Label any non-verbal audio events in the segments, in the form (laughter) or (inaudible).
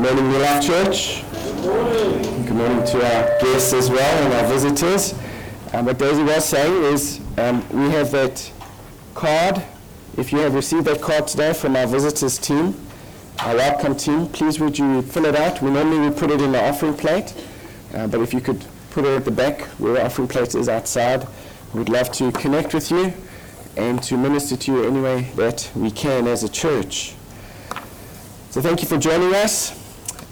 Good morning, New Life Church. Good morning. Good morning to our guests as well and our visitors. Um, what Daisy was saying is um, we have that card. If you have received that card today from our visitors team, our welcome team, please would you fill it out. We normally we put it in the offering plate, uh, but if you could put it at the back where the offering plate is outside, we'd love to connect with you and to minister to you any way that we can as a church. So thank you for joining us.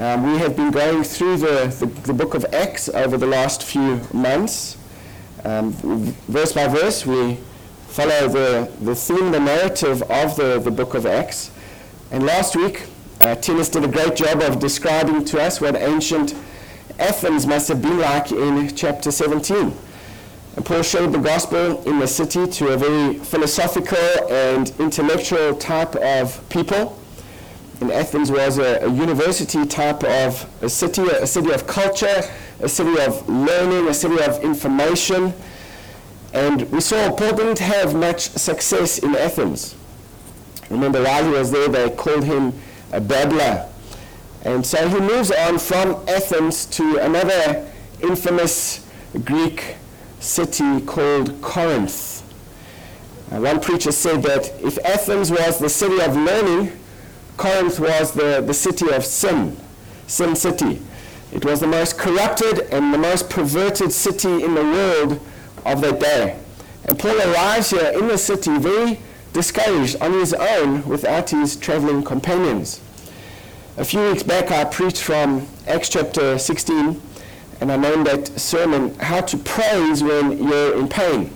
Um, we have been going through the, the, the, book of Acts over the last few months. Um, verse by verse, we follow the, the theme, the narrative of the, the book of Acts. And last week, uh, Dennis did a great job of describing to us what ancient Athens must have been like in chapter 17. And Paul showed the gospel in the city to a very philosophical and intellectual type of people in Athens was a, a, university type of a city, a city of culture, a city of learning, a city of information. And we saw Paul didn't have much success in Athens. Remember, while he was there, they called him a babbler. And so he moves on from Athens to another infamous Greek city called Corinth. Uh, one preacher said that if Athens was the city of learning, Corinth was the, the city of sin, Sin City. It was the most corrupted and the most perverted city in the world of that day. And Paul arrives here in the city very discouraged on his own without his traveling companions. A few weeks back, I preached from Acts chapter 16, and I named that sermon How to Praise When You're in Pain.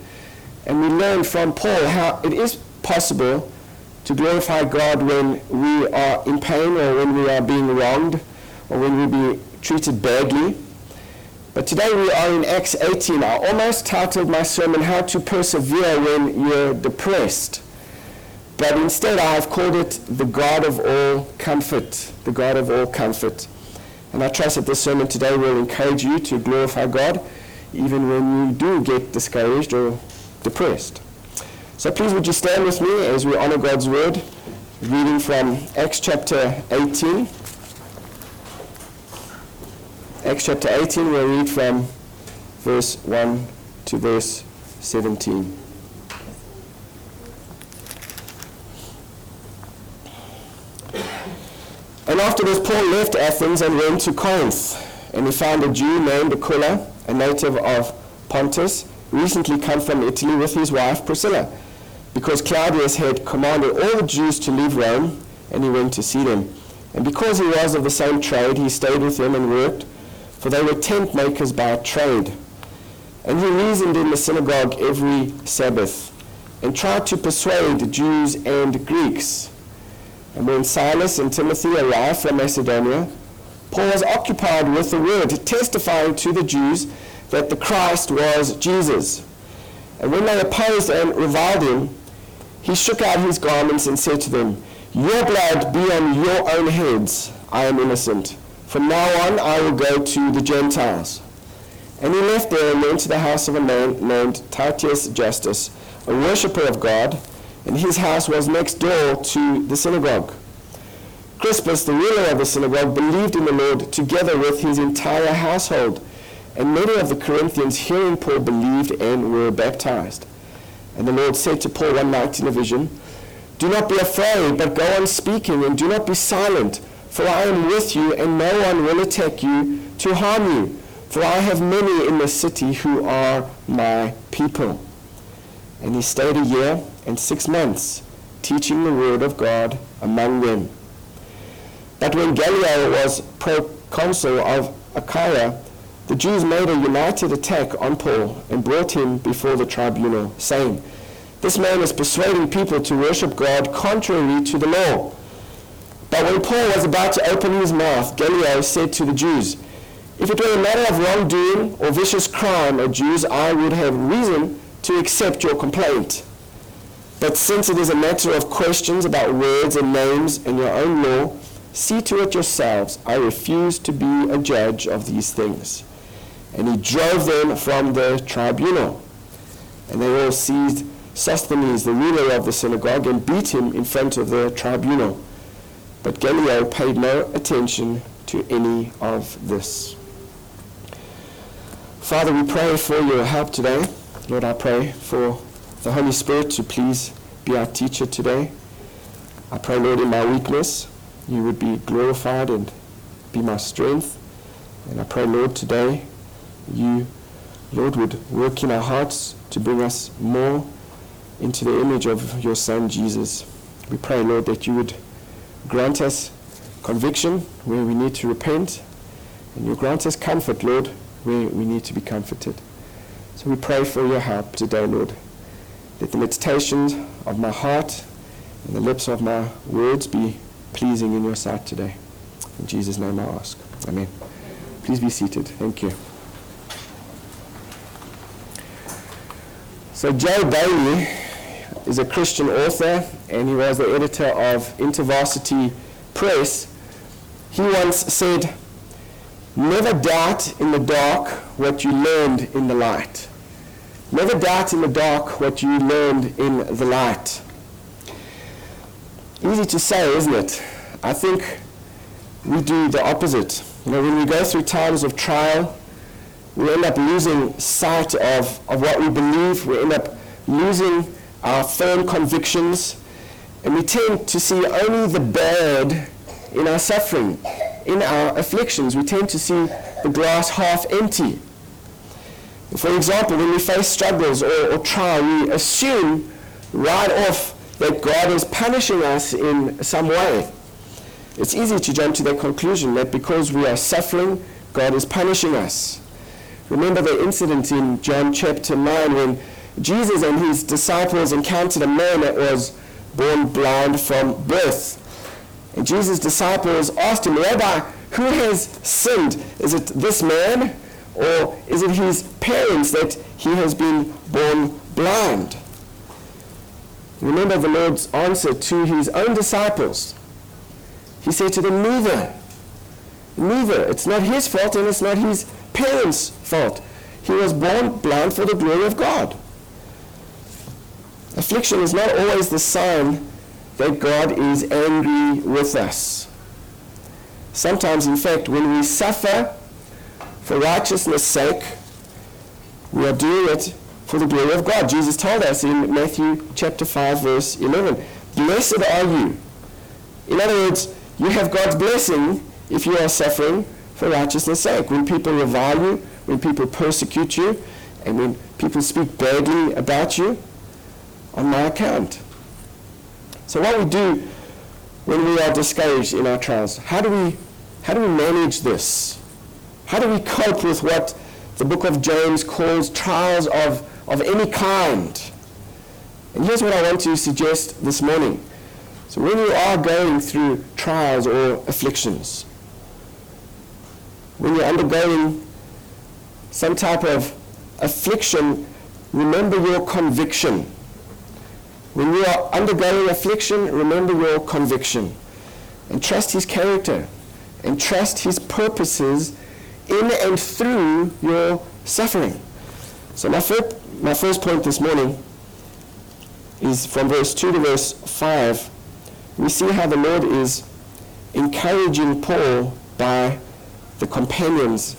And we learned from Paul how it is possible to glorify God when we are in pain or when we are being wronged or when we be treated badly. But today we are in Acts 18. I almost titled my sermon, How to Persevere When You're Depressed. But instead I have called it The God of All Comfort. The God of All Comfort. And I trust that this sermon today will encourage you to glorify God even when you do get discouraged or depressed. So please would you stand with me as we honor God's word, reading from Acts chapter 18. Acts chapter 18, we'll read from verse 1 to verse 17. And after this, Paul left Athens and went to Corinth. And he found a Jew named Aquila, a native of Pontus, recently come from Italy with his wife Priscilla because Claudius had commanded all the Jews to leave Rome, and he went to see them. And because he was of the same trade, he stayed with them and worked, for they were tent makers by trade. And he reasoned in the synagogue every Sabbath, and tried to persuade the Jews and Greeks. And when Silas and Timothy arrived from Macedonia, Paul was occupied with the word, testifying to the Jews that the Christ was Jesus. And when they opposed and reviled him, he shook out his garments and said to them, Your blood be on your own heads. I am innocent. From now on I will go to the Gentiles. And he left there and went to the house of a man named Titius Justus, a worshipper of God, and his house was next door to the synagogue. Crispus, the ruler of the synagogue, believed in the Lord together with his entire household, and many of the Corinthians, hearing Paul, believed and were baptized. And the Lord said to Paul one night in a vision, Do not be afraid, but go on speaking, and do not be silent, for I am with you, and no one will attack you to harm you. For I have many in the city who are my people. And he stayed a year and six months, teaching the word of God among them. But when Gallio was proconsul of Achaia, the Jews made a united attack on Paul and brought him before the tribunal, saying, This man is persuading people to worship God contrary to the law. But when Paul was about to open his mouth, Gallio said to the Jews, If it were a matter of wrongdoing or vicious crime, O Jews, I would have reason to accept your complaint. But since it is a matter of questions about words and names and your own law, see to it yourselves. I refuse to be a judge of these things and he drove them from the tribunal. And they all seized Sosthenes, the ruler of the synagogue, and beat him in front of the tribunal. But Gallio paid no attention to any of this. Father, we pray for your help today. Lord, I pray for the Holy Spirit to please be our teacher today. I pray, Lord, in my weakness, you would be glorified and be my strength. And I pray, Lord, today you, Lord, would work in our hearts to bring us more into the image of your Son, Jesus. We pray, Lord, that you would grant us conviction where we need to repent, and you grant us comfort, Lord, where we need to be comforted. So we pray for your help today, Lord. that the meditations of my heart and the lips of my words be pleasing in your sight today. In Jesus' name I ask. Amen. Please be seated. Thank you. So Joe Bayly is a Christian author, and he was the editor of InterVarsity Press. He once said, Never doubt in the dark what you learned in the light. Never doubt in the dark what you learned in the light. Easy to say, isn't it? I think we do the opposite. You know, when we go through times of trial, we end up losing sight of, of what we believe. We end up losing our firm convictions. And we tend to see only the bad in our suffering, in our afflictions. We tend to see the glass half empty. For example, when we face struggles or, or trial, we assume right off that God is punishing us in some way. It's easy to jump to that conclusion that because we are suffering, God is punishing us. Remember the incident in John chapter 9 when Jesus and his disciples encountered a man that was born blind from birth. And Jesus' disciples asked him, Rabbi, who has sinned? Is it this man or is it his parents that he has been born blind? Remember the Lord's answer to his own disciples. He said to them, Neither. Neither. It's not his fault and it's not his parents' fault. He was born blind for the glory of God. Affliction is not always the sign that God is angry with us. Sometimes, in fact, when we suffer for righteousness' sake, we are doing it for the glory of God. Jesus told us in Matthew chapter 5, verse 11, Blessed are you. In other words, you have God's blessing if you are suffering for righteousness' sake. When people revile you, when people persecute you, and when people speak badly about you, on my account. So what we do when we are discouraged in our trials, how do we, how do we manage this? How do we cope with what the book of James calls trials of, of any kind? And here's what I want to suggest this morning. So when you are going through trials or afflictions, when you're undergoing some type of affliction, remember your conviction. When you are undergoing affliction, remember your conviction. And trust his character. And trust his purposes in and through your suffering. So my first, my first point this morning is from verse 2 to verse 5. We see how the Lord is encouraging Paul by the companions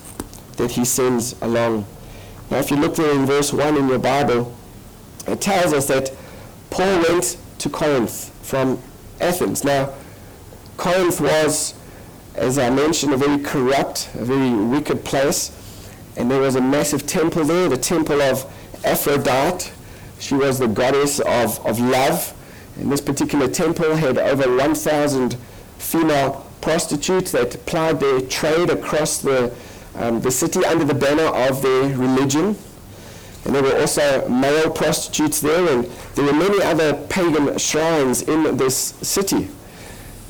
that he sends along. Now if you look there in verse 1 in your Bible, it tells us that Paul went to Corinth from Athens. Now, Corinth was, as I mentioned, a very corrupt, a very wicked place. And there was a massive temple there, the temple of Aphrodite. She was the goddess of, of love. And this particular temple had over 1,000 female prostitutes that plied their trade across the, um, the city under the banner of their religion. And there were also male prostitutes there, and there were many other pagan shrines in this city.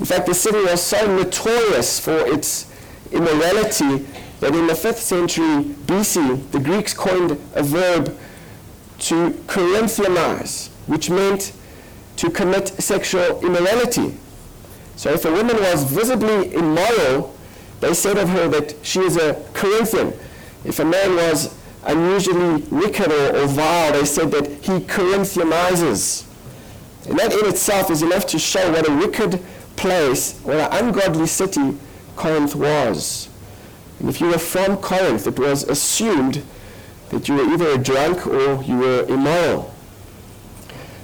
In fact, the city was so notorious for its immorality that in the 5th century BC, the Greeks coined a verb to Corinthianize, which meant to commit sexual immorality. So if a woman was visibly immoral, they said of her that she is a Corinthian. If a man was unusually wicked or, or vile, they said that he Corinthianizes. And that in itself is enough to show what a wicked place, what an ungodly city Corinth was. And if you were from Corinth, it was assumed that you were either a drunk or you were immoral.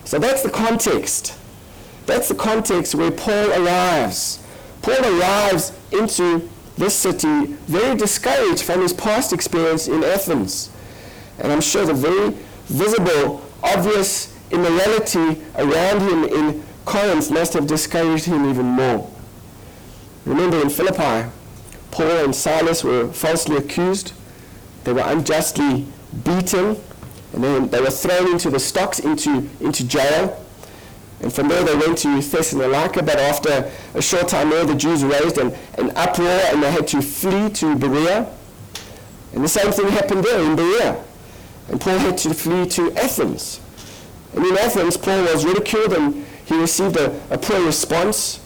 So that's the context. That's the context where Paul arrives. Paul arrives into this city very discouraged from his past experience in Athens. And I'm sure the very visible, obvious immorality around him in Corinth must have discouraged him even more. Remember in Philippi, Paul and Silas were falsely accused. They were unjustly beaten. And then they were thrown into the stocks, into, into jail. And from there they went to Thessalonica, but after a short time there, the Jews raised an, an uproar and they had to flee to Berea. And the same thing happened there in Berea. And Paul had to flee to Athens. And in Athens, Paul was ridiculed and he received a, a poor response,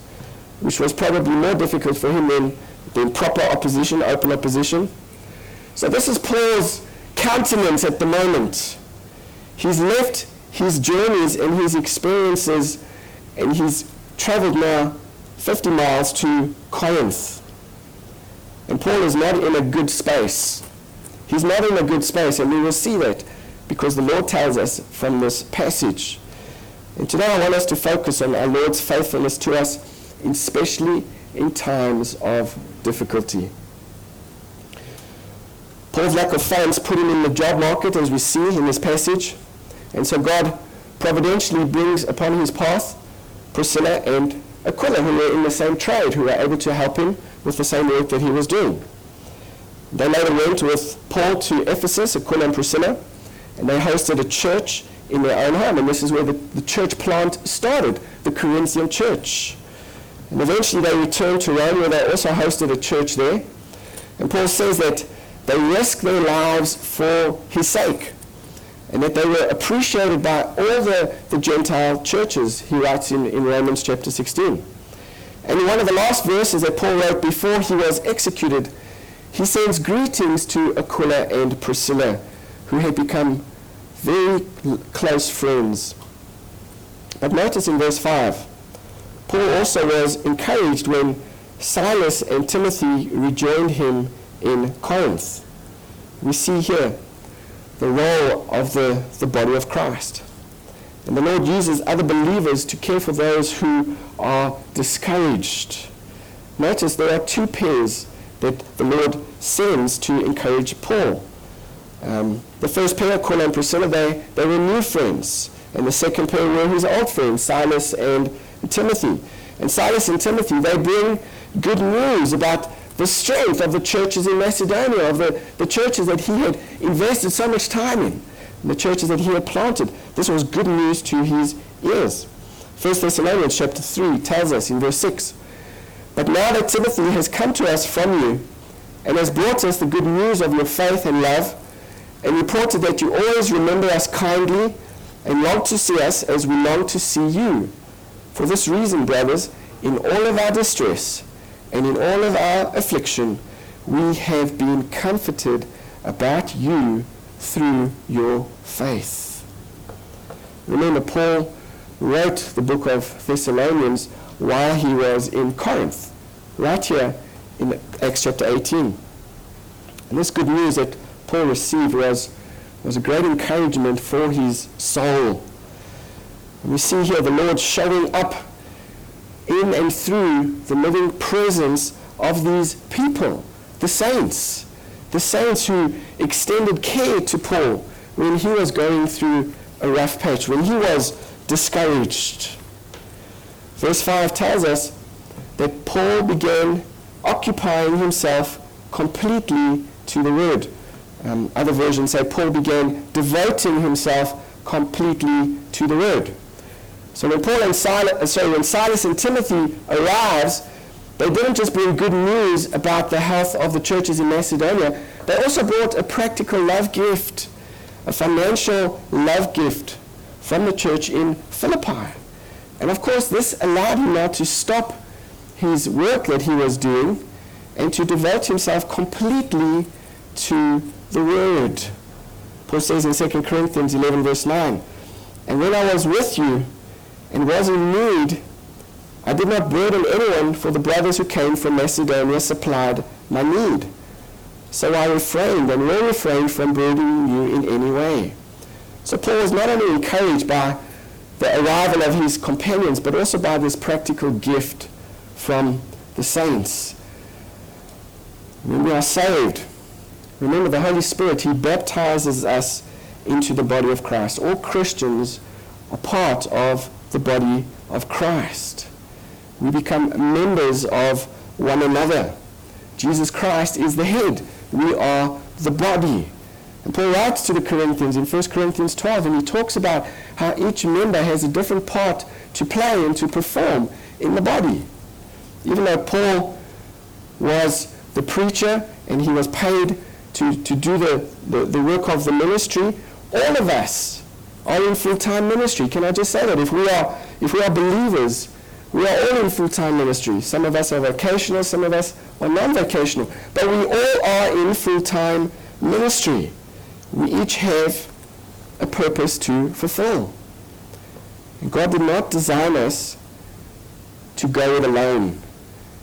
which was probably more difficult for him than, than proper opposition, open opposition. So this is Paul's countenance at the moment. He's left his journeys and his experiences, and he's traveled now 50 miles to Corinth. And Paul is not in a good space. He's not in a good space, and we will see that because the Lord tells us from this passage. And today I want us to focus on our Lord's faithfulness to us, especially in times of difficulty. Paul's lack of funds put him in the job market, as we see in this passage. And so God providentially brings upon his path Priscilla and Aquila, who were in the same trade, who were able to help him with the same work that he was doing. They later went with Paul to Ephesus, Aquila and Priscilla, and they hosted a church in their own home. And this is where the, the church plant started, the Corinthian church. And eventually they returned to Rome, where they also hosted a church there. And Paul says that they risked their lives for his sake and that they were appreciated by all the, the Gentile churches, he writes in, in Romans chapter 16. And in one of the last verses that Paul wrote before he was executed, he sends greetings to Aquila and Priscilla, who had become very close friends. But notice in verse 5, Paul also was encouraged when Silas and Timothy rejoined him in Corinth. We see here the role of the, the body of Christ. And the Lord uses other believers to care for those who are discouraged. Notice there are two pairs that the Lord sends to encourage Paul. Um, the first pair, Aquila and Priscilla, they, they were new friends. And the second pair were his old friends, Silas and Timothy. And Silas and Timothy, they bring good news about the strength of the churches in Macedonia, of the, the churches that he had invested so much time in, the churches that he had planted. This was good news to his ears. 1 Thessalonians chapter 3 tells us in verse 6, But now that Timothy has come to us from you, and has brought us the good news of your faith and love, and reported that you always remember us kindly, and long to see us as we long to see you. For this reason, brothers, in all of our distress, and in all of our affliction, we have been comforted about you through your faith. Remember, Paul wrote the book of Thessalonians while he was in Corinth, right here in Acts chapter 18. And this good news that Paul received was, was a great encouragement for his soul. And we see here the Lord showing up in and through the living presence of these people, the saints, the saints who extended care to Paul when he was going through a rough patch, when he was discouraged. Verse 5 tells us that Paul began occupying himself completely to the word. Um, other versions say Paul began devoting himself completely to the word. So when Paul and Silas, uh, sorry, when Silas and Timothy arrives, they didn't just bring good news about the health of the churches in Macedonia. They also brought a practical love gift, a financial love gift from the church in Philippi. And of course, this allowed him now to stop his work that he was doing and to devote himself completely to the Word. Paul says in 2 Corinthians 11, verse 9, And when I was with you, and was in need, I did not burden anyone, for the brothers who came from Macedonia supplied my need. So I refrained and will refrain from burdening you in any way. So Paul was not only encouraged by the arrival of his companions, but also by this practical gift from the saints. When we are saved, remember the Holy Spirit, He baptizes us into the body of Christ. All Christians are part of the body of Christ. We become members of one another. Jesus Christ is the head. We are the body. And Paul writes to the Corinthians in 1 Corinthians 12, and he talks about how each member has a different part to play and to perform in the body. Even though Paul was the preacher and he was paid to, to do the, the, the work of the ministry, all of us are in full-time ministry. Can I just say that? If we are, if we are believers, we are all in full-time ministry. Some of us are vocational, some of us are non-vocational. But we all are in full-time ministry. We each have a purpose to fulfill. And God did not design us to go it alone.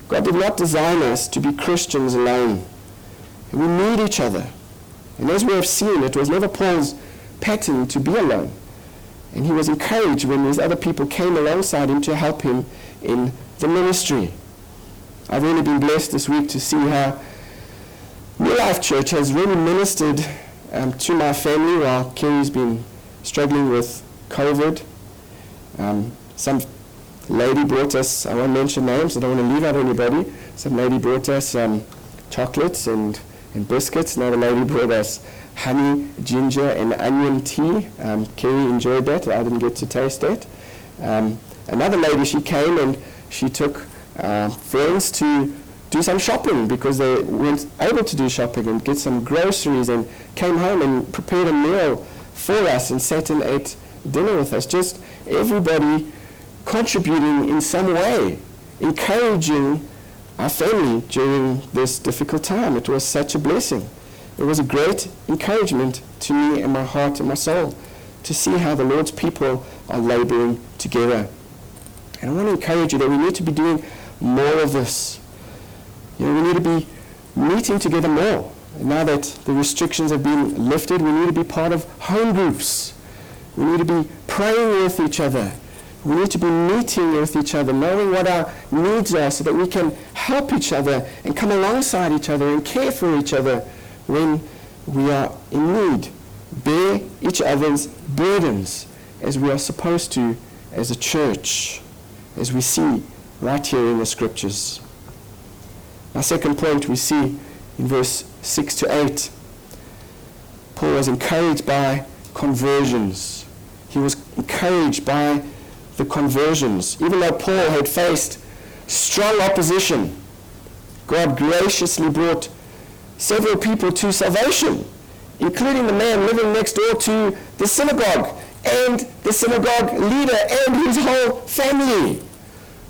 God did not design us to be Christians alone. We need each other. And as we have seen, it was never Paul's pattern to be alone. And he was encouraged when these other people came alongside him to help him in the ministry. I've really been blessed this week to see how New Life Church has really ministered um, to my family while Kerry's been struggling with COVID. Um, some lady brought us, I won't mention names, I don't want to leave out anybody. Some lady brought us um, chocolates and, and biscuits. Another lady brought us honey, ginger, and onion tea. Um, Kerry enjoyed that. I didn't get to taste it. Um, another lady, she came and she took uh, friends to do some shopping because they weren't able to do shopping and get some groceries and came home and prepared a meal for us and sat and ate dinner with us. Just everybody contributing in some way, encouraging our family during this difficult time. It was such a blessing. It was a great encouragement to me and my heart and my soul to see how the Lord's people are laboring together. And I want to encourage you that we need to be doing more of this. You know, we need to be meeting together more. And now that the restrictions have been lifted, we need to be part of home groups. We need to be praying with each other. We need to be meeting with each other, knowing what our needs are so that we can help each other and come alongside each other and care for each other when we are in need. Bear each other's burdens as we are supposed to as a church, as we see right here in the scriptures. Our second point we see in verse 6 to 8. Paul was encouraged by conversions. He was encouraged by the conversions. Even though Paul had faced strong opposition, God graciously brought several people to salvation, including the man living next door to the synagogue and the synagogue leader and his whole family.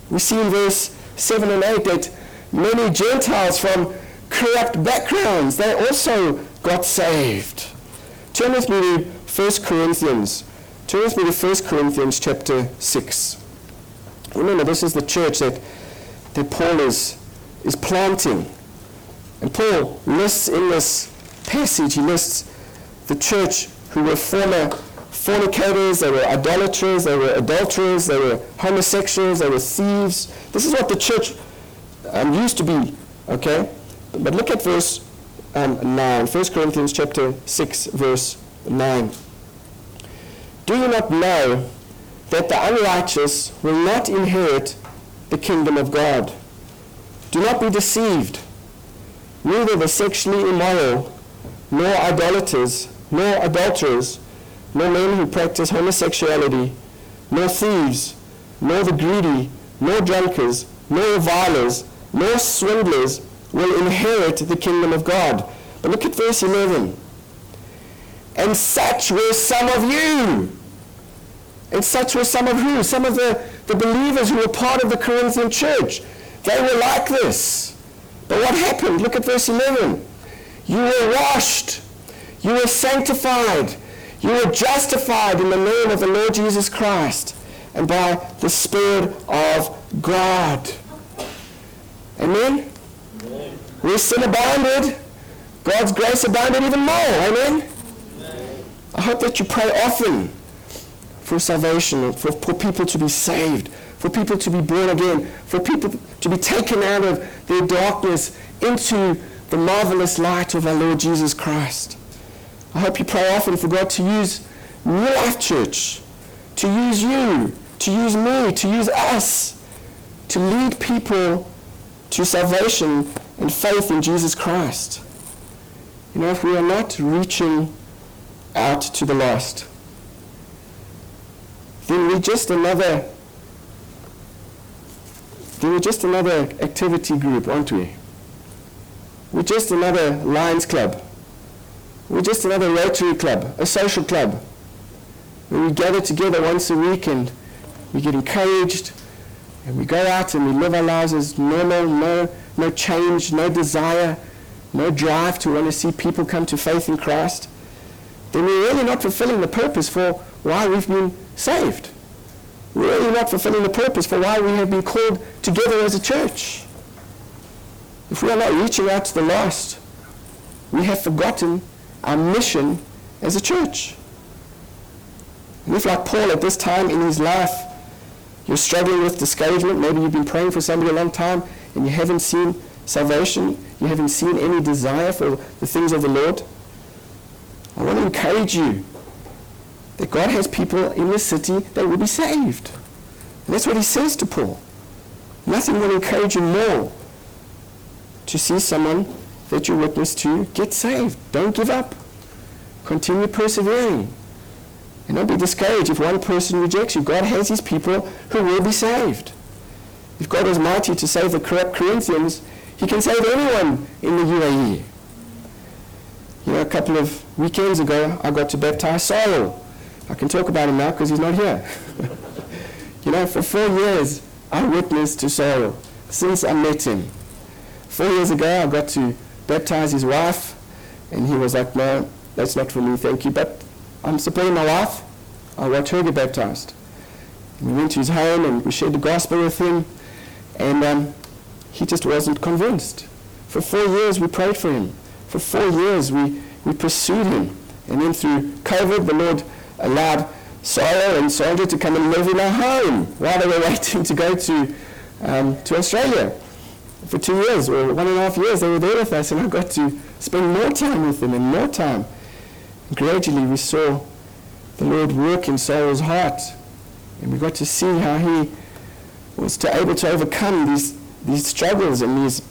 We see in verse 7 and 8 that many Gentiles from corrupt backgrounds, they also got saved. Turn with me to 1 Corinthians. Turn with me to 1 Corinthians chapter 6. Remember, this is the church that, that Paul is, is planting. And Paul lists in this passage, he lists the church who were former fornicators, they were idolaters, they were adulterers, they were homosexuals, they were thieves. This is what the church um, used to be, okay? But look at verse um, 9, 1 Corinthians chapter 6, verse 9. Do you not know that the unrighteous will not inherit the kingdom of God? Do not be deceived neither the sexually immoral, nor idolaters, nor adulterers, nor men who practice homosexuality, nor thieves, nor the greedy, nor drunkards, nor revilers, nor swindlers will inherit the kingdom of God. But look at verse 11. And such were some of you. And such were some of who? Some of the, the believers who were part of the Corinthian church. They were like this. But what happened? Look at verse 11. You were washed. You were sanctified. You were justified in the name of the Lord Jesus Christ and by the Spirit of God. Amen? Amen. Where sin abounded, God's grace abounded even more. Amen? Amen? I hope that you pray often for salvation, for, for people to be saved, for people to be born again, for people to be taken out of their darkness into the marvelous light of our Lord Jesus Christ. I hope you pray often for God to use New Life Church, to use you, to use me, to use us, to lead people to salvation and faith in Jesus Christ. You know, if we are not reaching out to the lost, then we're just another then we're just another activity group, aren't we? We're just another Lions Club. We're just another Rotary Club, a social club, where we gather together once a week and we get encouraged and we go out and we live our lives as normal, no, no change, no desire, no drive to want to see people come to faith in Christ, then we're really not fulfilling the purpose for why we've been saved. Really not fulfilling the purpose for why we have been called together as a church. If we are not reaching out to the lost, we have forgotten our mission as a church. And if, like Paul at this time in his life, you're struggling with discouragement, maybe you've been praying for somebody a long time and you haven't seen salvation, you haven't seen any desire for the things of the Lord, I want to encourage you that God has people in this city that will be saved. And that's what he says to Paul. Nothing will encourage you more to see someone that you witness to get saved. Don't give up. Continue persevering. And don't be discouraged if one person rejects you. God has his people who will be saved. If God was mighty to save the corrupt Corinthians, he can save anyone in the UAE. You know, a couple of weekends ago, I got to baptize Cyril. I can talk about him now because he's not here. (laughs) you know, for four years, I witnessed to Cyril since I met him. Four years ago, I got to baptize his wife, and he was like, no, that's not for me, thank you. But I'm supporting my wife. I want her get baptized. we went to his home and we shared the gospel with him, and um, he just wasn't convinced. For four years, we prayed for him. For four years, we, we pursued him. And then through COVID, the Lord allowed Cyril and Sandra to come and live in our home while they were (laughs) waiting to go to, um, to Australia. For two years, or one and a half years, they were there with us, and I got to spend more time with them and more time. Gradually, we saw the Lord work in Cyril's heart, and we got to see how he was to able to overcome these, these struggles and these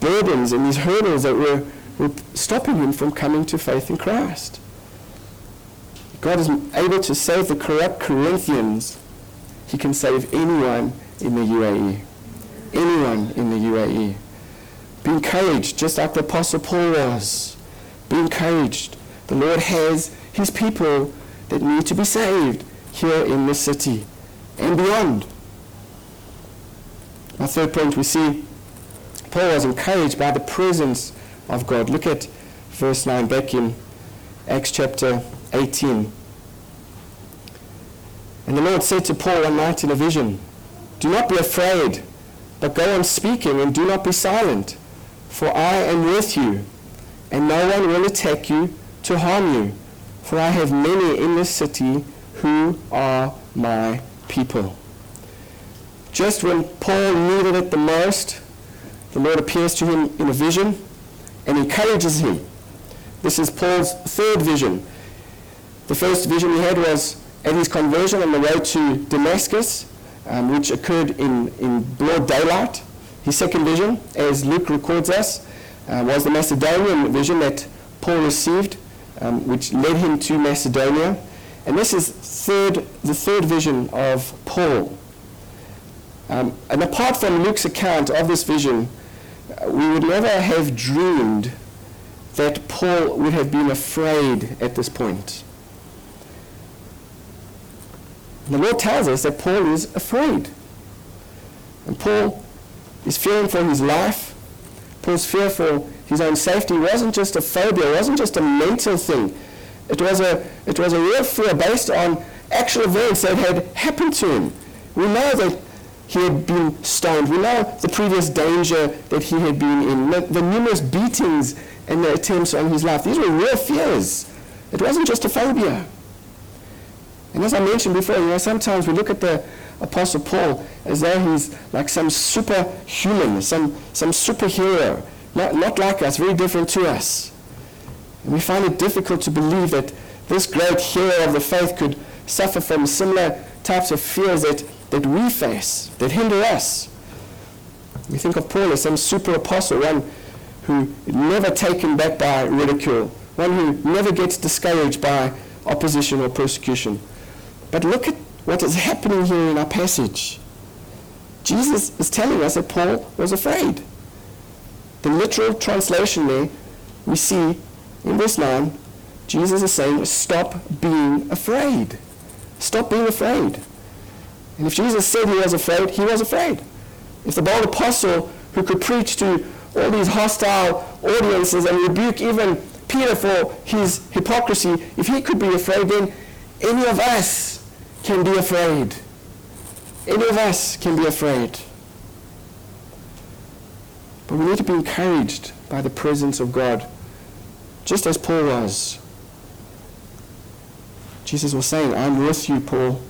burdens and these hurdles that were were stopping him from coming to faith in Christ. God is able to save the corrupt Corinthians. He can save anyone in the UAE. Anyone in the UAE. Be encouraged, just like the Apostle Paul was. Be encouraged. The Lord has his people that need to be saved here in this city and beyond. Our third point, we see Paul was encouraged by the presence of God. Look at verse 9 back in Acts chapter 18. And the Lord said to Paul one night in a vision, Do not be afraid, but go on speaking and do not be silent, for I am with you, and no one will attack you to harm you, for I have many in this city who are my people. Just when Paul needed it the most, the Lord appears to him in a vision and encourages him. This is Paul's third vision. The first vision he had was at his conversion on the road to Damascus, um, which occurred in, in broad daylight. His second vision, as Luke records us, uh, was the Macedonian vision that Paul received, um, which led him to Macedonia. And this is third, the third vision of Paul. Um, and apart from Luke's account of this vision, we would never have dreamed that Paul would have been afraid at this point. The Lord tells us that Paul is afraid. And Paul is fearing for his life. Paul's fear for his own safety wasn't just a phobia, it wasn't just a mental thing. It was a, it was a real fear based on actual events that had happened to him. We know that he had been stoned. We know the previous danger that he had been in, the, the numerous beatings and the attempts on his life. These were real fears. It wasn't just a phobia. And as I mentioned before, you know, sometimes we look at the Apostle Paul as though he's like some superhuman, some, some superhero, not, not like us, very different to us. And we find it difficult to believe that this great hero of the faith could suffer from similar types of fears that, that we face, that hinder us. We think of Paul as some super apostle, one who never taken back by ridicule, one who never gets discouraged by opposition or persecution. But look at what is happening here in our passage. Jesus is telling us that Paul was afraid. The literal translation there, we see in verse 9, Jesus is saying, stop being afraid. Stop being afraid. And if Jesus said he was afraid, he was afraid. If the bold apostle who could preach to all these hostile audiences and rebuke even Peter for his hypocrisy, if he could be afraid, then any of us can be afraid. Any of us can be afraid. But we need to be encouraged by the presence of God, just as Paul was. Jesus was saying, I'm with you, Paul.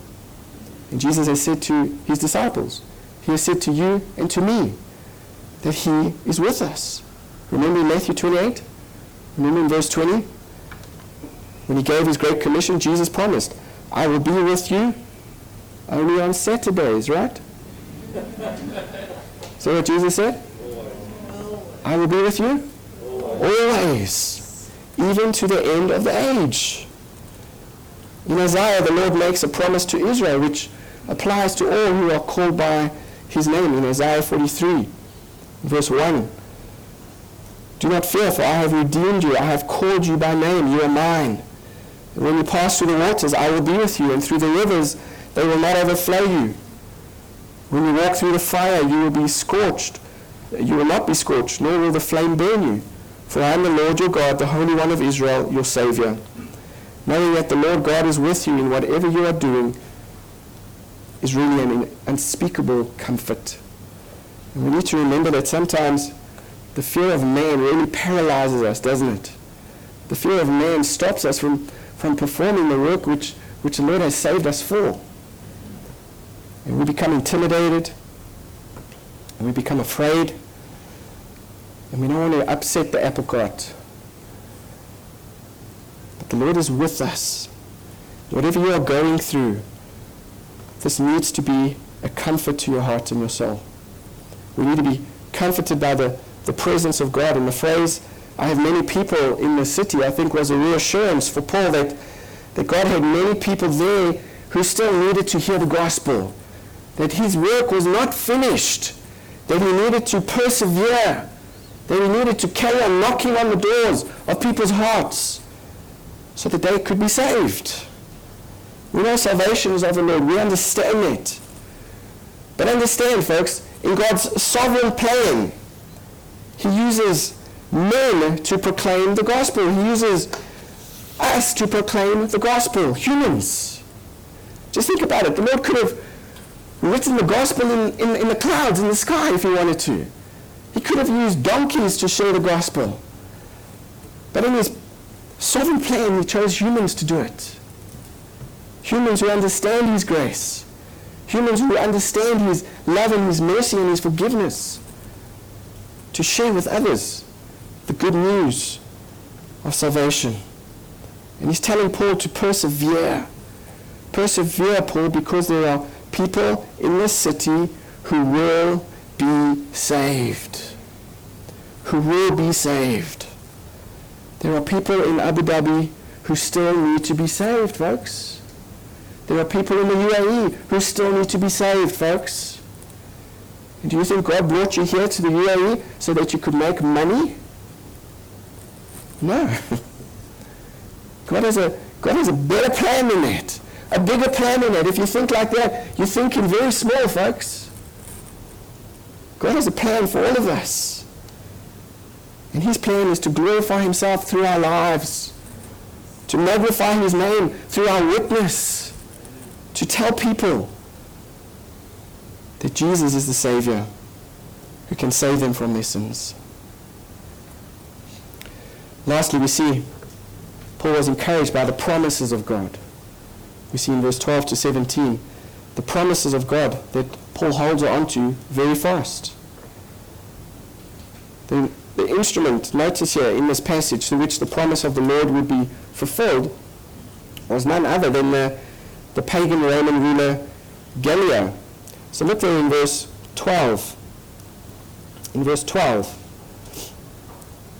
And Jesus has said to his disciples, He has said to you and to me that He is with us. Remember in Matthew 28? Remember in verse 20? When He gave His Great Commission, Jesus promised, I will be with you only on Saturdays, right? (laughs) So what Jesus said? I will be with you always, even to the end of the age. In Isaiah, the Lord makes a promise to Israel, which applies to all who are called by his name in Isaiah 43, verse 1. Do not fear, for I have redeemed you. I have called you by name. You are mine. When you pass through the waters, I will be with you, and through the rivers, they will not overflow you. When you walk through the fire, you will be scorched. You will not be scorched, nor will the flame burn you. For I am the Lord your God, the Holy One of Israel, your Savior knowing that the Lord God is with you in whatever you are doing is really an unspeakable comfort. And we need to remember that sometimes the fear of man really paralyzes us, doesn't it? The fear of man stops us from, from performing the work which, which the Lord has saved us for. And we become intimidated, and we become afraid, and we don't want to upset the apple cart. But the Lord is with us. Whatever you are going through, this needs to be a comfort to your heart and your soul. We need to be comforted by the, the presence of God. And the phrase, I have many people in the city, I think was a reassurance for Paul that, that God had many people there who still needed to hear the gospel. That his work was not finished. That he needed to persevere. That he needed to carry on knocking on the doors of people's hearts so that they could be saved. We know salvation is of the Lord. We understand it. But understand, folks, in God's sovereign plan, He uses men to proclaim the gospel. He uses us to proclaim the gospel, humans. Just think about it. The Lord could have written the gospel in, in, in the clouds, in the sky, if He wanted to. He could have used donkeys to share the gospel. But in His sovereign plan, he chose humans to do it. Humans who understand his grace. Humans who understand his love and his mercy and his forgiveness. To share with others the good news of salvation. And he's telling Paul to persevere. Persevere, Paul, because there are people in this city who will be saved. Who will be saved. There are people in Abu Dhabi who still need to be saved, folks. There are people in the UAE who still need to be saved, folks. And do you think God brought you here to the UAE so that you could make money? No. God has a, God has a better plan than that. A bigger plan than that. If you think like that, you're thinking very small, folks. God has a plan for all of us. And his plan is to glorify himself through our lives, to magnify his name through our witness, to tell people that Jesus is the Savior who can save them from their sins. Lastly, we see Paul was encouraged by the promises of God. We see in verse 12 to 17 the promises of God that Paul holds on to very fast. The, the instrument, notice here in this passage, through which the promise of the Lord would be fulfilled was none other than the, the pagan Roman ruler Gallio. So look there in verse 12. In verse 12.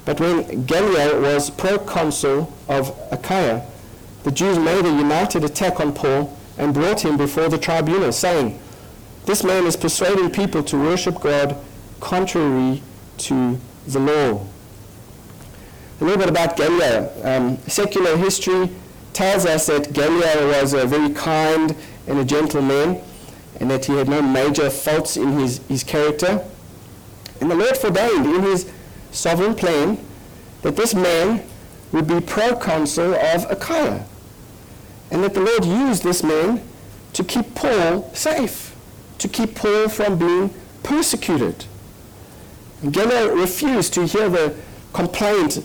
But when Gallio was proconsul of Achaia, the Jews made a united attack on Paul and brought him before the tribunal, saying, This man is persuading people to worship God contrary to the law. A little bit about Gallio. Um, secular history tells us that Gallio was a very kind and a gentle man, and that he had no major faults in his, his character. And the Lord forbade in his sovereign plan that this man would be proconsul of Achaia, and that the Lord used this man to keep Paul safe, to keep Paul from being persecuted. And Gallio refused to hear the complaint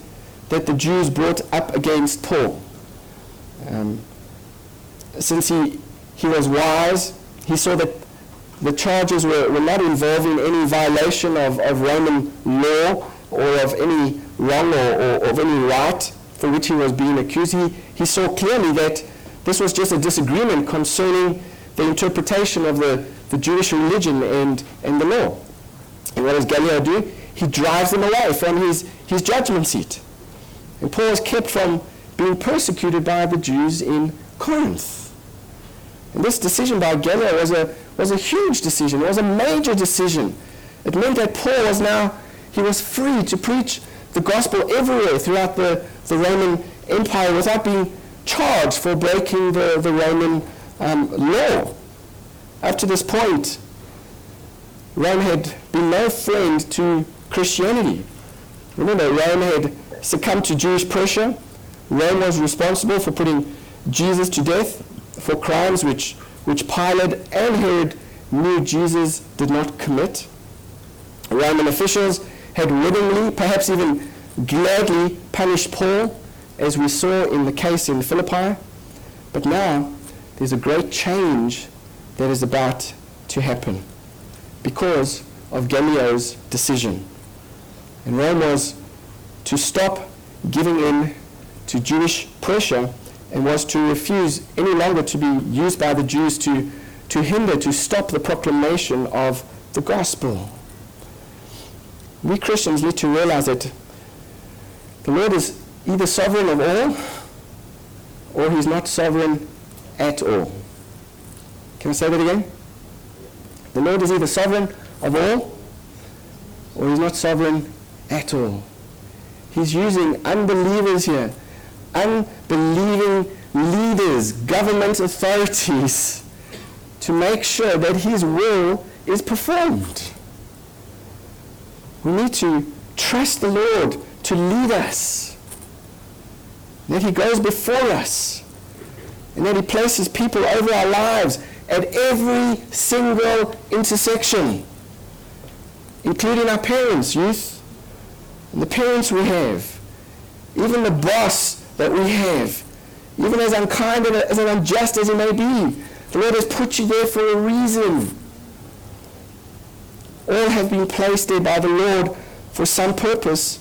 that the Jews brought up against Paul. Um, since he, he was wise, he saw that the charges were, were not involving any violation of, of Roman law or of any wrong or, or of any right for which he was being accused. He, he saw clearly that this was just a disagreement concerning the interpretation of the, the Jewish religion and, and the law. And what does Gallio do? He drives them away from his, his judgment seat. And Paul is kept from being persecuted by the Jews in Corinth. And this decision by Gallio was a, was a huge decision. It was a major decision. It meant that Paul was now, he was free to preach the gospel everywhere throughout the, the Roman Empire without being charged for breaking the, the Roman um, law. Up to this point, Rome had been no friend to Christianity. Remember, Rome had succumbed to Jewish pressure. Rome was responsible for putting Jesus to death for crimes which, which Pilate and Herod knew Jesus did not commit. Roman officials had willingly, perhaps even gladly, punished Paul, as we saw in the case in Philippi. But now there's a great change that is about to happen because of Gallio's decision. And Rome was to stop giving in to Jewish pressure and was to refuse any longer to be used by the Jews to, to hinder, to stop the proclamation of the gospel. We Christians need to realize that the Lord is either sovereign of all or he's not sovereign at all. Can I say that again? The Lord is either sovereign of all or he's not sovereign at all. He's using unbelievers here, unbelieving leaders, government authorities, to make sure that his will is performed. We need to trust the Lord to lead us. That he goes before us. And that he places people over our lives at every single intersection, including our parents, youth, and the parents we have, even the boss that we have, even as unkind and as unjust as he may be. The Lord has put you there for a reason. All have been placed there by the Lord for some purpose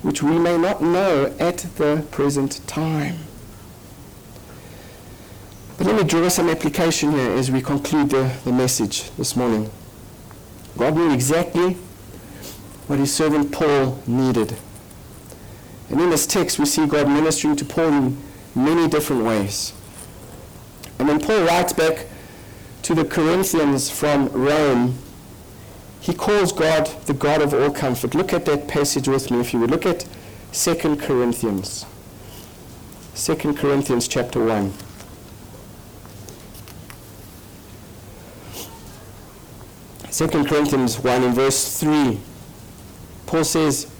which we may not know at the present time. But let me draw some application here as we conclude the, the message this morning. God knew exactly what his servant Paul needed. And in this text, we see God ministering to Paul in many different ways. And when Paul writes back to the Corinthians from Rome, he calls God the God of all comfort. Look at that passage with me, if you would. Look at 2 Corinthians. 2 Corinthians chapter 1. Second Corinthians 1 in verse 3, Paul says,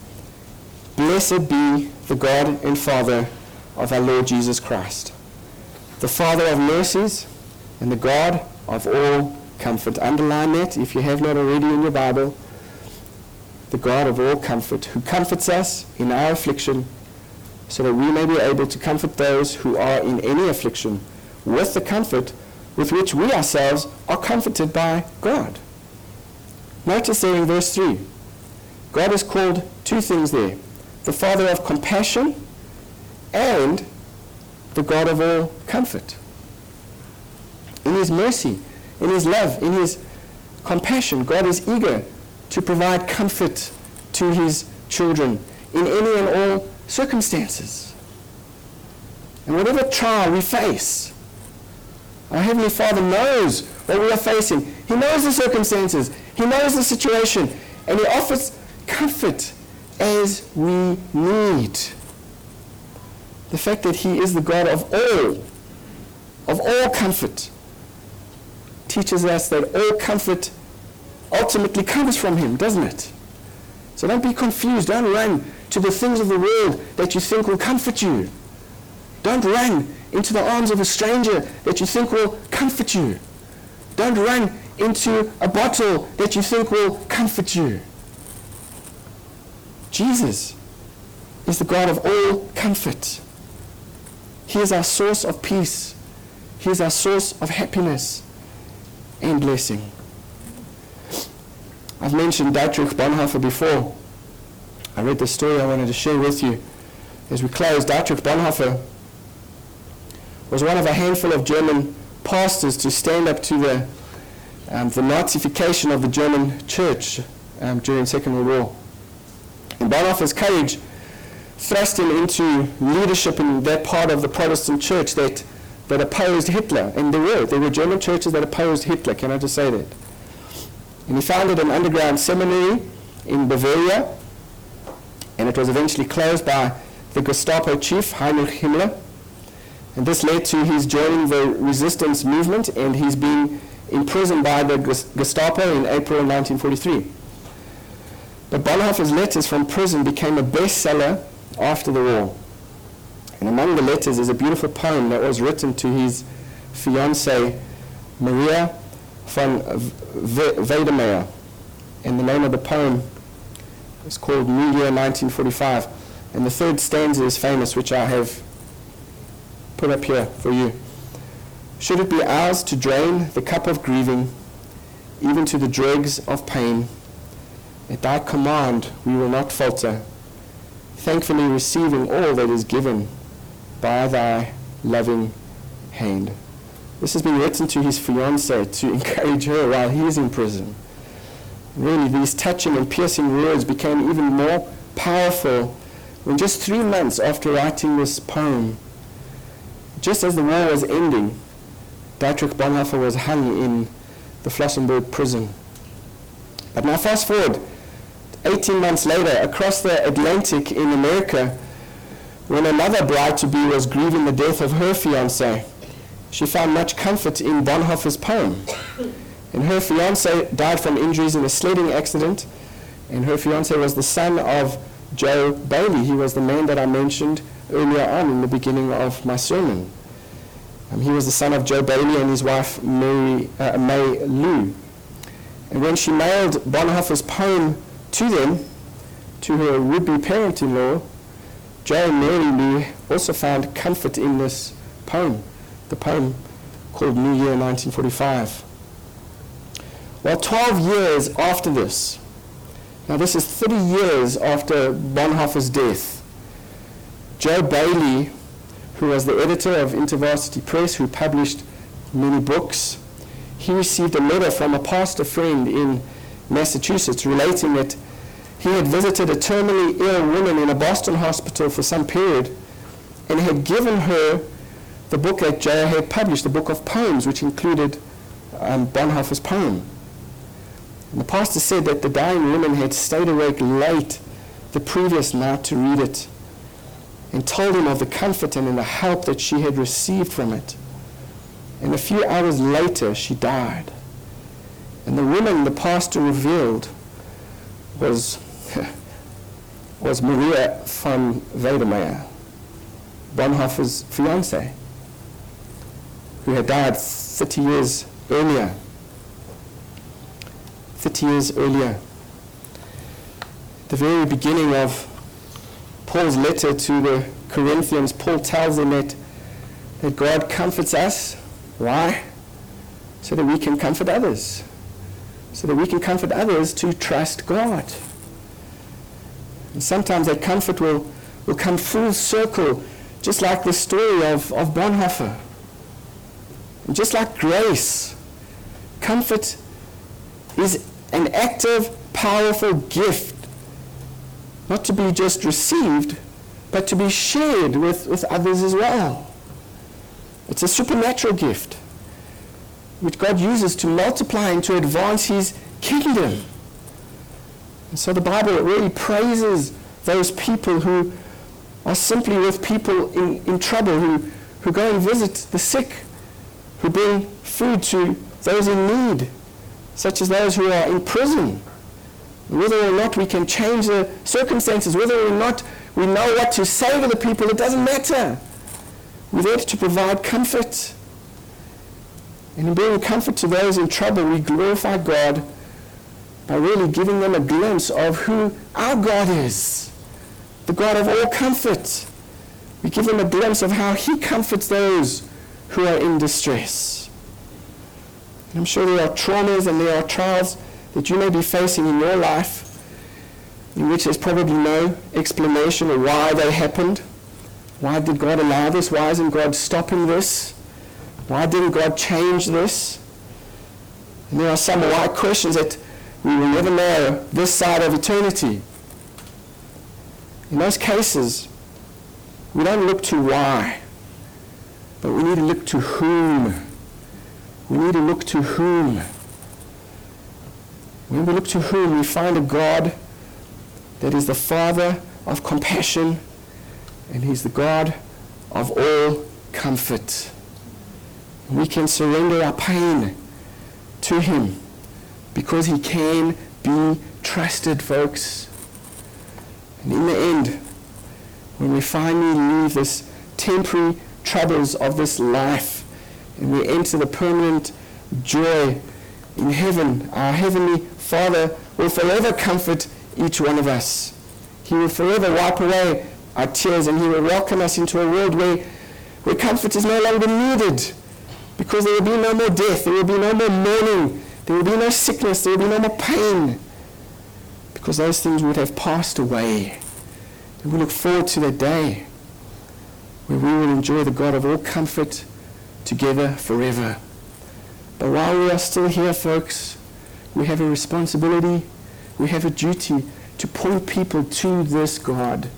Blessed be the God and Father of our Lord Jesus Christ, the Father of mercies And the God of all comfort, underline that if you have not already in your Bible, the God of all comfort, who comforts us in our affliction, so that we may be able to comfort those who are in any affliction with the comfort with which we ourselves are comforted by God. Notice there in verse 3, God is called two things there the Father of compassion and the God of all comfort. In His mercy, in His love, in His compassion, God is eager to provide comfort to His children in any and all circumstances. And whatever trial we face, our Heavenly Father knows what we are facing. He knows the circumstances. He knows the situation. And He offers comfort as we need. The fact that He is the God of all, of all comfort, teaches us that all comfort ultimately comes from Him, doesn't it? So don't be confused. Don't run to the things of the world that you think will comfort you. Don't run into the arms of a stranger that you think will comfort you. Don't run into a bottle that you think will comfort you. Jesus is the God of all comfort. He is our source of peace. He is our source of happiness and blessing. I've mentioned Dietrich Bonhoeffer before. I read the story I wanted to share with you. As we close, Dietrich Bonhoeffer was one of a handful of German pastors to stand up to the, um, the Nazification of the German church um, during Second World War. And Bonhoeffer's courage thrust him into leadership in that part of the Protestant church that, that opposed Hitler. And there were. There were German churches that opposed Hitler. Can I just say that? And he founded an underground seminary in Bavaria. And it was eventually closed by the Gestapo chief, Heinrich Himmler. And this led to his joining the resistance movement and he's being imprisoned by the Gestapo in April 1943. But Bonhoeffer's letters from prison became a bestseller after the war. And among the letters is a beautiful poem that was written to his fiancée, Maria von Wedemeyer. And the name of the poem is called New Year 1945. And the third stanza is famous, which I have put up here for you. Should it be ours to drain the cup of grieving, even to the dregs of pain, at thy command we will not falter, thankfully receiving all that is given by thy loving hand. This has been written to his fiancée to (laughs) encourage her while he is in prison. Really, these touching and piercing words became even more powerful when just three months after writing this poem, just as the war was ending, Dietrich Bonhoeffer was hung in the Flossenburg prison. But now fast forward 18 months later, across the Atlantic in America, when another bride-to-be was grieving the death of her fiancé, she found much comfort in Bonhoeffer's poem. And her fiancé died from injuries in a sledding accident, and her fiancé was the son of Joe Bayly. He was the man that I mentioned earlier on in the beginning of my sermon. Um, he was the son of Joe Bayly and his wife Mary, uh, May Lou. And when she mailed Bonhoeffer's poem to them, to her would-be parent-in-law, Joe Lou also found comfort in this poem, the poem called New Year 1945. Well, 12 years after this, now this is 30 years after Bonhoeffer's death, Joe Bayly, who was the editor of InterVarsity Press, who published many books, he received a letter from a pastor friend in Massachusetts relating that he had visited a terminally ill woman in a Boston hospital for some period and had given her the book that Joe had published, the book of poems, which included um, Bonhoeffer's poem. And the pastor said that the dying woman had stayed awake late the previous night to read it and told him of the comfort and the help that she had received from it. And a few hours later, she died. And the woman the pastor revealed was, (laughs) was Maria von Wedemeyer, Bonhoeffer's fiancée, who had died 30 years earlier. 30 years earlier. The very beginning of Paul's letter to the Corinthians, Paul tells them that, that God comforts us. Why? So that we can comfort others. So that we can comfort others to trust God. And sometimes that comfort will, will come full circle, just like the story of, of Bonhoeffer. And just like grace, comfort is an active, powerful gift not to be just received, but to be shared with, with others as well. It's a supernatural gift which God uses to multiply and to advance his kingdom. And so the Bible really praises those people who are simply with people in, in trouble, who, who go and visit the sick, who bring food to those in need, such as those who are in prison whether or not we can change the circumstances, whether or not we know what to say to the people, it doesn't matter. We're there to provide comfort. And in bringing comfort to those in trouble, we glorify God by really giving them a glimpse of who our God is, the God of all comfort. We give them a glimpse of how He comforts those who are in distress. And I'm sure there are traumas and there are trials that you may be facing in your life, in which there's probably no explanation of why they happened. Why did God allow this? Why isn't God stopping this? Why didn't God change this? And there are some why questions that we will never know this side of eternity. In those cases, we don't look to why, but we need to look to whom. We need to look to whom. When we look to whom, we find a God that is the Father of compassion and He's the God of all comfort. We can surrender our pain to Him because He can be trusted, folks. And in the end, when we finally leave this temporary troubles of this life and we enter the permanent joy in heaven, our heavenly Father will forever comfort each one of us. He will forever wipe away our tears and He will welcome us into a world where, where comfort is no longer needed because there will be no more death, there will be no more mourning, there will be no sickness, there will be no more pain because those things would have passed away. And we look forward to that day where we will enjoy the God of all comfort together forever. But while we are still here, folks, we have a responsibility, we have a duty to point people to this God,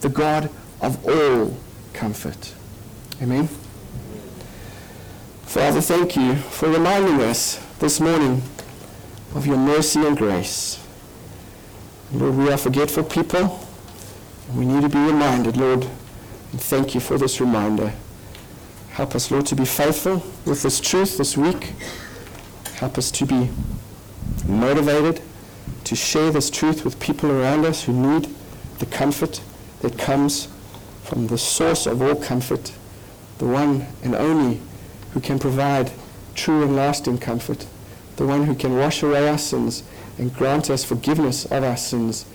the God of all comfort. Amen. Father, thank you for reminding us this morning of your mercy and grace. Lord, we are forgetful people, and we need to be reminded, Lord, and thank you for this reminder. Help us, Lord, to be faithful with this truth this week. Help us to be motivated to share this truth with people around us who need the comfort that comes from the source of all comfort, the one and only who can provide true and lasting comfort, the one who can wash away our sins and grant us forgiveness of our sins,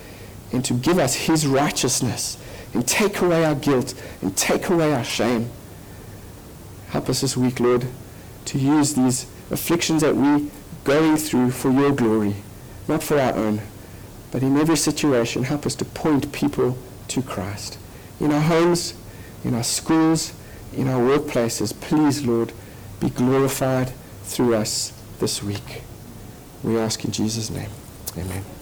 and to give us his righteousness and take away our guilt and take away our shame. Help us this week, Lord, to use these afflictions that we're going through for your glory, not for our own. But in every situation, help us to point people to Christ. In our homes, in our schools, in our workplaces, please, Lord, be glorified through us this week. We ask in Jesus' name. Amen.